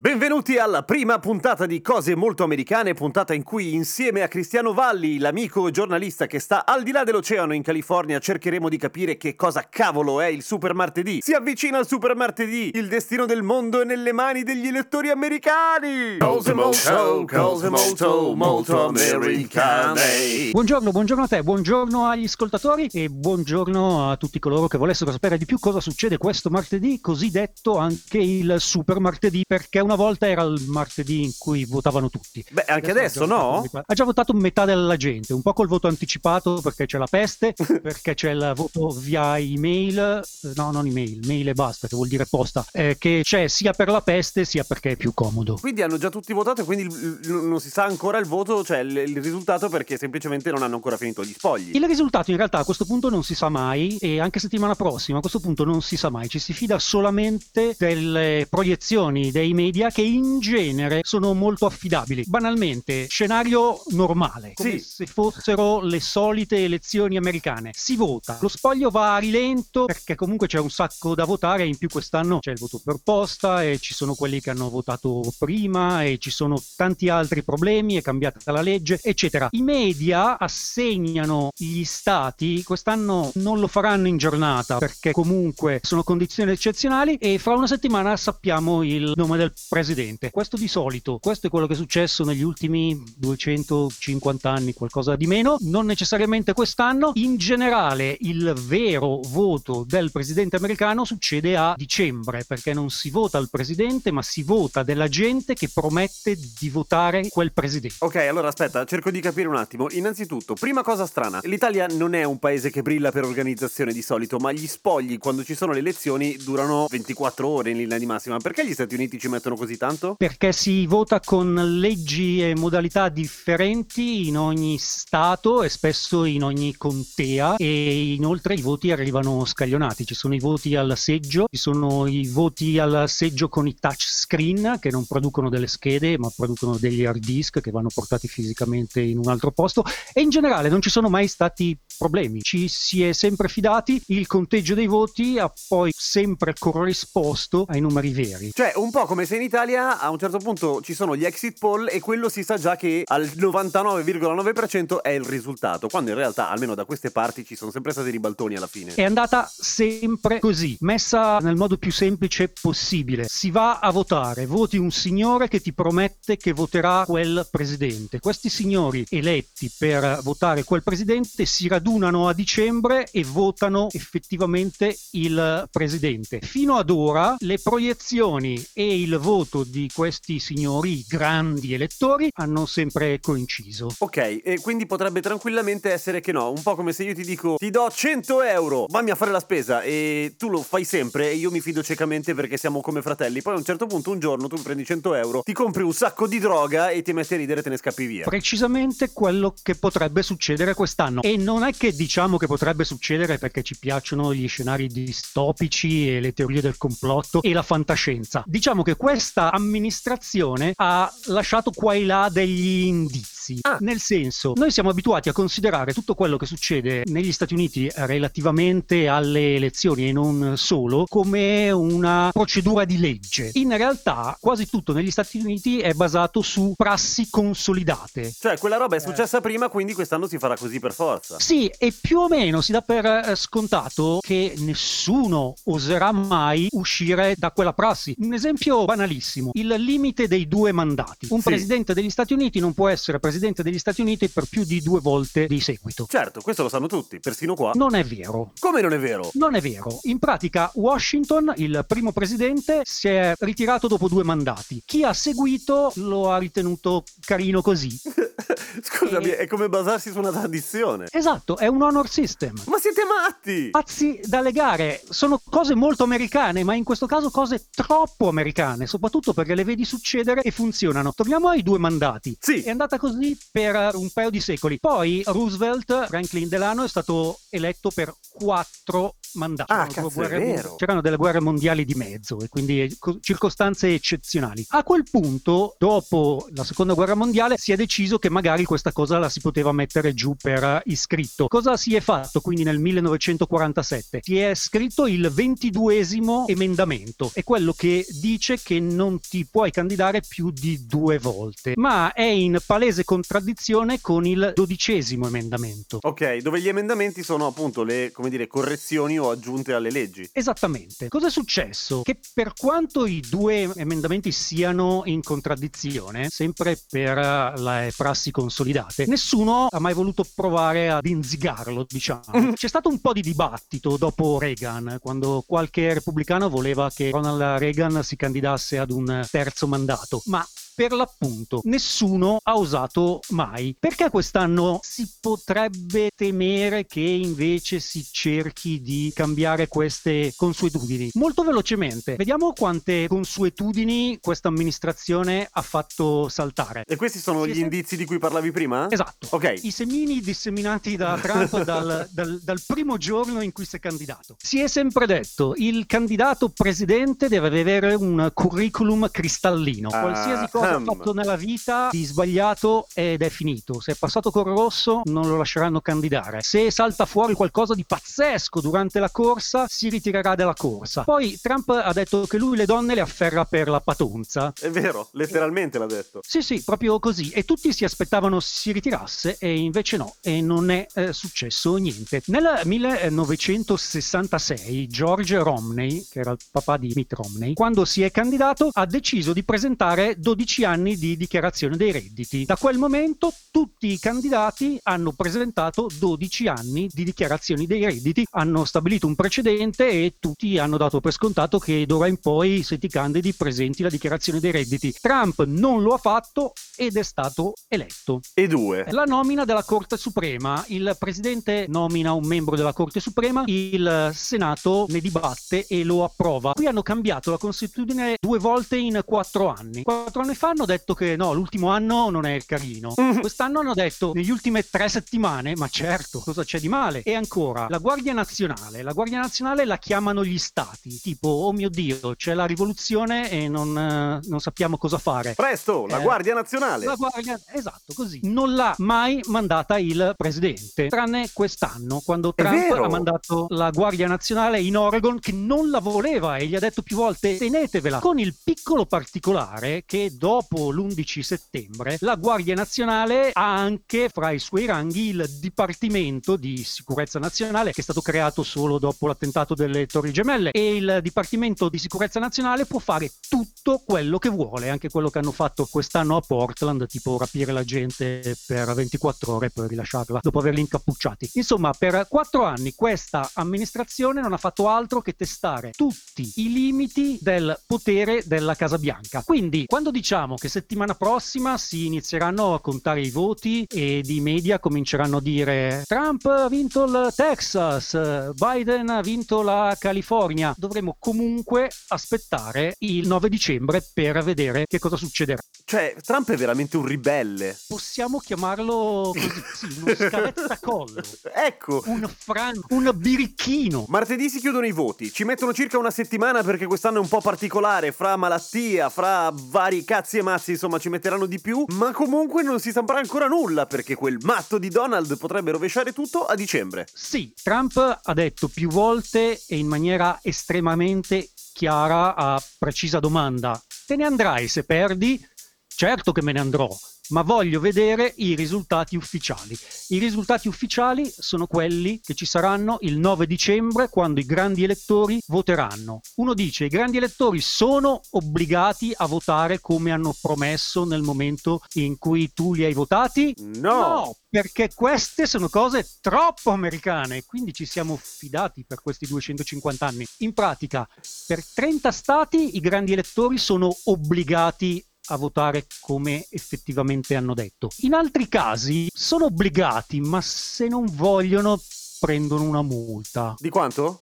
Benvenuti alla prima puntata di Cose molto americane, puntata in cui insieme a Cristiano Valli, l'amico giornalista che sta al di là dell'oceano in California, cercheremo di capire che cosa cavolo è il Super Martedì. Si avvicina al Super Martedì, il destino del mondo è nelle mani degli elettori americani. Cose molto, cose molto, molto americane. Buongiorno, buongiorno a te, buongiorno agli ascoltatori e buongiorno a tutti coloro che volessero sapere di più cosa succede questo martedì, cosiddetto anche il Super Martedì, perché una volta era il martedì in cui votavano tutti. Beh, anche adesso, no? Ha già votato metà della gente, un po' col voto anticipato perché c'è la peste, perché c'è il voto via email, eh, no, non email, mail e basta, che vuol dire posta, eh, che c'è sia per la peste sia perché è più comodo. Quindi hanno già tutti votato e quindi il- il- non si sa ancora il voto, cioè il, il risultato perché semplicemente non hanno ancora finito gli spogli. Il risultato in realtà a questo punto non si sa mai e anche settimana prossima a questo punto non si sa mai, ci si fida solamente delle proiezioni dei media che in genere sono molto affidabili. Banalmente, scenario normale, come Sì. se fossero le solite elezioni americane. Si vota, lo spoglio va a rilento perché comunque c'è un sacco da votare, in più quest'anno c'è il voto per posta e ci sono quelli che hanno votato prima e ci sono tanti altri problemi, è cambiata la legge, eccetera. I media assegnano gli stati, quest'anno non lo faranno in giornata perché comunque sono condizioni eccezionali e fra una settimana sappiamo il nome del presidente. Questo di solito, questo è quello che è successo negli ultimi 250 anni, qualcosa di meno, non necessariamente quest'anno. In generale il vero voto del presidente americano succede a dicembre perché non si vota al presidente ma si vota della gente che promette di votare quel presidente. Ok, allora aspetta, cerco di capire un attimo. Innanzitutto, prima cosa strana, l'Italia non è un paese che brilla per organizzazione di solito, ma gli spogli quando ci sono le elezioni durano 24 ore in linea di massima. Perché gli Stati Uniti ci mettono così tanto? perché si vota con leggi e modalità differenti in ogni stato e spesso in ogni contea e inoltre i voti arrivano scaglionati, ci sono i voti al seggio, ci sono i voti al seggio con i touch screen che non producono delle schede ma producono degli hard disk che vanno portati fisicamente in un altro posto e in generale non ci sono mai stati problemi, ci si è sempre fidati, il conteggio dei voti ha poi sempre corrisposto ai numeri veri. Cioè, un po' come se in Italia a un certo punto ci sono gli exit poll e quello si sa già che al 99,9% è il risultato, quando in realtà, almeno da queste parti, ci sono sempre stati ribaltoni alla fine. È andata sempre così, messa nel modo più semplice possibile. Si va a votare, voti un signore che ti promette che voterà quel presidente. Questi signori eletti per votare quel presidente si radunano a dicembre e votano effettivamente il presidente. Fino ad ora le proiezioni e il voto di questi signori, grandi elettori, hanno sempre coinciso. Ok, e quindi potrebbe tranquillamente essere che no, un po' come se io ti dico ti do 100 euro, vammi a fare la spesa e tu lo fai sempre e io mi fido ciecamente perché siamo come fratelli. Poi a un certo punto un giorno tu prendi 100 euro, ti compri un sacco di droga e ti metti a ridere e te ne scappi via. precisamente quello che potrebbe succedere quest'anno. E non è che diciamo che potrebbe succedere perché ci piacciono gli scenari distopici e le teorie del complotto e la fantascienza. Diciamo che questa amministrazione ha lasciato qua e là degli indizi. Ah. Nel senso, noi siamo abituati a considerare tutto quello che succede negli Stati Uniti relativamente alle elezioni e non solo come una procedura di legge. In realtà, quasi tutto negli Stati Uniti è basato su prassi consolidate. Cioè, quella roba è successa prima, quindi quest'anno si farà così per forza. Sì, e più o meno si dà per eh, scontato che nessuno oserà mai uscire da quella prassi. Un esempio banalissimo, il limite dei due mandati. Un Sì. presidente degli Stati Uniti non può essere presidente degli Stati Uniti per più di due volte di seguito. Certo, questo lo sanno tutti, persino qua. Non è vero. Come non è vero? Non è vero. In pratica Washington, il primo presidente, si è ritirato dopo due mandati. Chi ha seguito lo ha ritenuto carino così. Scusami, Eh. è come basarsi su una tradizione. Esatto, è un honor system. Ma siete matti! Pazzi da legare, sono cose molto americane, ma in questo caso cose troppo americane, soprattutto perché le vedi succedere e funzionano. Torniamo ai due mandati. Sì. È andata così per un paio di secoli. Poi Roosevelt, Franklin Delano, è stato eletto per quattro mandati. Ah, cazzo, è guerre- vero. C'erano delle guerre mondiali di mezzo e quindi eh, co- circostanze eccezionali. A quel punto, dopo la seconda guerra mondiale, si è deciso che magari magari questa cosa la si poteva mettere giù per iscritto. Cosa si è fatto quindi nel 1947? Si è scritto il ventiduesimo emendamento, è quello che dice che non ti puoi candidare più di due volte, ma è in palese contraddizione con il dodicesimo emendamento. Ok, dove gli emendamenti sono appunto le, come dire, correzioni o aggiunte alle leggi. Esattamente. Cosa è successo? Che per quanto i due emendamenti siano in contraddizione, sempre per le prassi consolidate, nessuno ha mai voluto provare ad inzigarlo, diciamo. C'è stato un po' di dibattito dopo Reagan, quando qualche repubblicano voleva che Ronald Reagan si candidasse ad un terzo mandato, ma per l'appunto nessuno ha osato mai. Perché quest'anno si potrebbe temere che invece si cerchi di cambiare queste consuetudini? Molto velocemente, vediamo quante consuetudini questa amministrazione ha fatto saltare. E questi sono Sì, gli sì. indizi di cui parlavi prima? Esatto. Ok. I semini disseminati da Trump dal, dal- dal primo giorno in cui si è candidato. Si è sempre detto il candidato presidente deve avere un curriculum cristallino. Ah, Qualsiasi cosa ha fatto nella vita di sbagliato ed è finito. Se è passato col rosso non lo lasceranno candidare. Se salta fuori qualcosa di pazzesco durante la corsa si ritirerà dalla corsa. Poi Trump ha detto che lui le donne le afferra per la patonza. È vero, letteralmente l'ha detto. Sì, sì, proprio così. E tutti si aspettavano si ritirasse e invece no, e non è eh, successo niente. Nel 1966 George Romney, che era il papà di Mitt Romney, quando si è candidato ha deciso di presentare 12 anni di dichiarazione dei redditi. Da quel momento tutti i candidati hanno presentato 12 anni di dichiarazioni dei redditi, hanno stabilito un precedente e tutti hanno dato per scontato che d'ora in poi se ti candidi presenti la dichiarazione dei redditi. Trump non lo ha fatto ed è stato eletto. E due. La nomina della Corte Suprema. Il presidente nomina un membro della Corte Suprema, il Senato ne dibatte e lo approva. Qui hanno cambiato la Costituzione due volte in quattro anni. Quattro anni fa hanno detto che no, l'ultimo anno non è carino. Quest'anno hanno detto negli ultime tre settimane, ma certo, cosa c'è di male? E ancora, la Guardia Nazionale. La Guardia Nazionale la chiamano gli stati, tipo, oh mio Dio, c'è la rivoluzione e non, eh, non sappiamo cosa fare. Presto, la Eh, Guardia Nazionale. La guardia, esatto, così. Non l'ha mai mandata il presidente, tranne quest'anno, quando Trump ha mandato la Guardia Nazionale in Oregon che non la voleva e gli ha detto più volte tenetevela. Con il piccolo particolare che dopo l'11 settembre la Guardia Nazionale ha anche fra i suoi ranghi il Dipartimento di Sicurezza Nazionale che è stato creato solo dopo l'attentato delle Torri Gemelle e il Dipartimento di Sicurezza Nazionale può fare tutto quello che vuole, anche quello che hanno fatto quest'anno a Portland, tipo rapire la gente per 24 ore e poi rilasciarla dopo averli incappucciati. Insomma, per quattro anni questa amministrazione non ha fatto altro che testare tutti i limiti del potere della Casa Bianca. Quindi, quando diciamo che settimana prossima si inizieranno a contare i voti ed i media cominceranno a dire Trump ha vinto il Texas, Biden ha vinto la California, dovremo comunque aspettare il 9 dicembre per vedere che cosa succederà. Cioè, Trump è veramente un ribelle. Possiamo chiamarlo così, sì, uno scavezzacollo, Ecco. un fran, un birichino. Martedì si chiudono i voti, ci mettono circa una settimana perché quest'anno è un po' particolare, fra malattia, fra vari cazzi e mazzi, insomma ci metteranno di più, ma comunque non si saprà ancora nulla perché quel matto di Donald potrebbe rovesciare tutto a dicembre. Sì, Trump ha detto più volte e in maniera estremamente chiara a precisa domanda: Te ne andrai se perdi? Certo che me ne andrò, ma voglio vedere i risultati ufficiali. I risultati ufficiali sono quelli che ci saranno il 9 dicembre quando i grandi elettori voteranno. Uno dice i grandi elettori sono obbligati a votare come hanno promesso nel momento in cui tu li hai votati? No! perché queste sono cose troppo americane, quindi ci siamo fidati per questi 250 anni. In pratica, per 30 stati i grandi elettori sono obbligati a votare come effettivamente hanno detto. In altri casi sono obbligati, ma se non vogliono prendono una multa. Di quanto?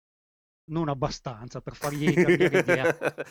Non abbastanza per fargli cambiare idea.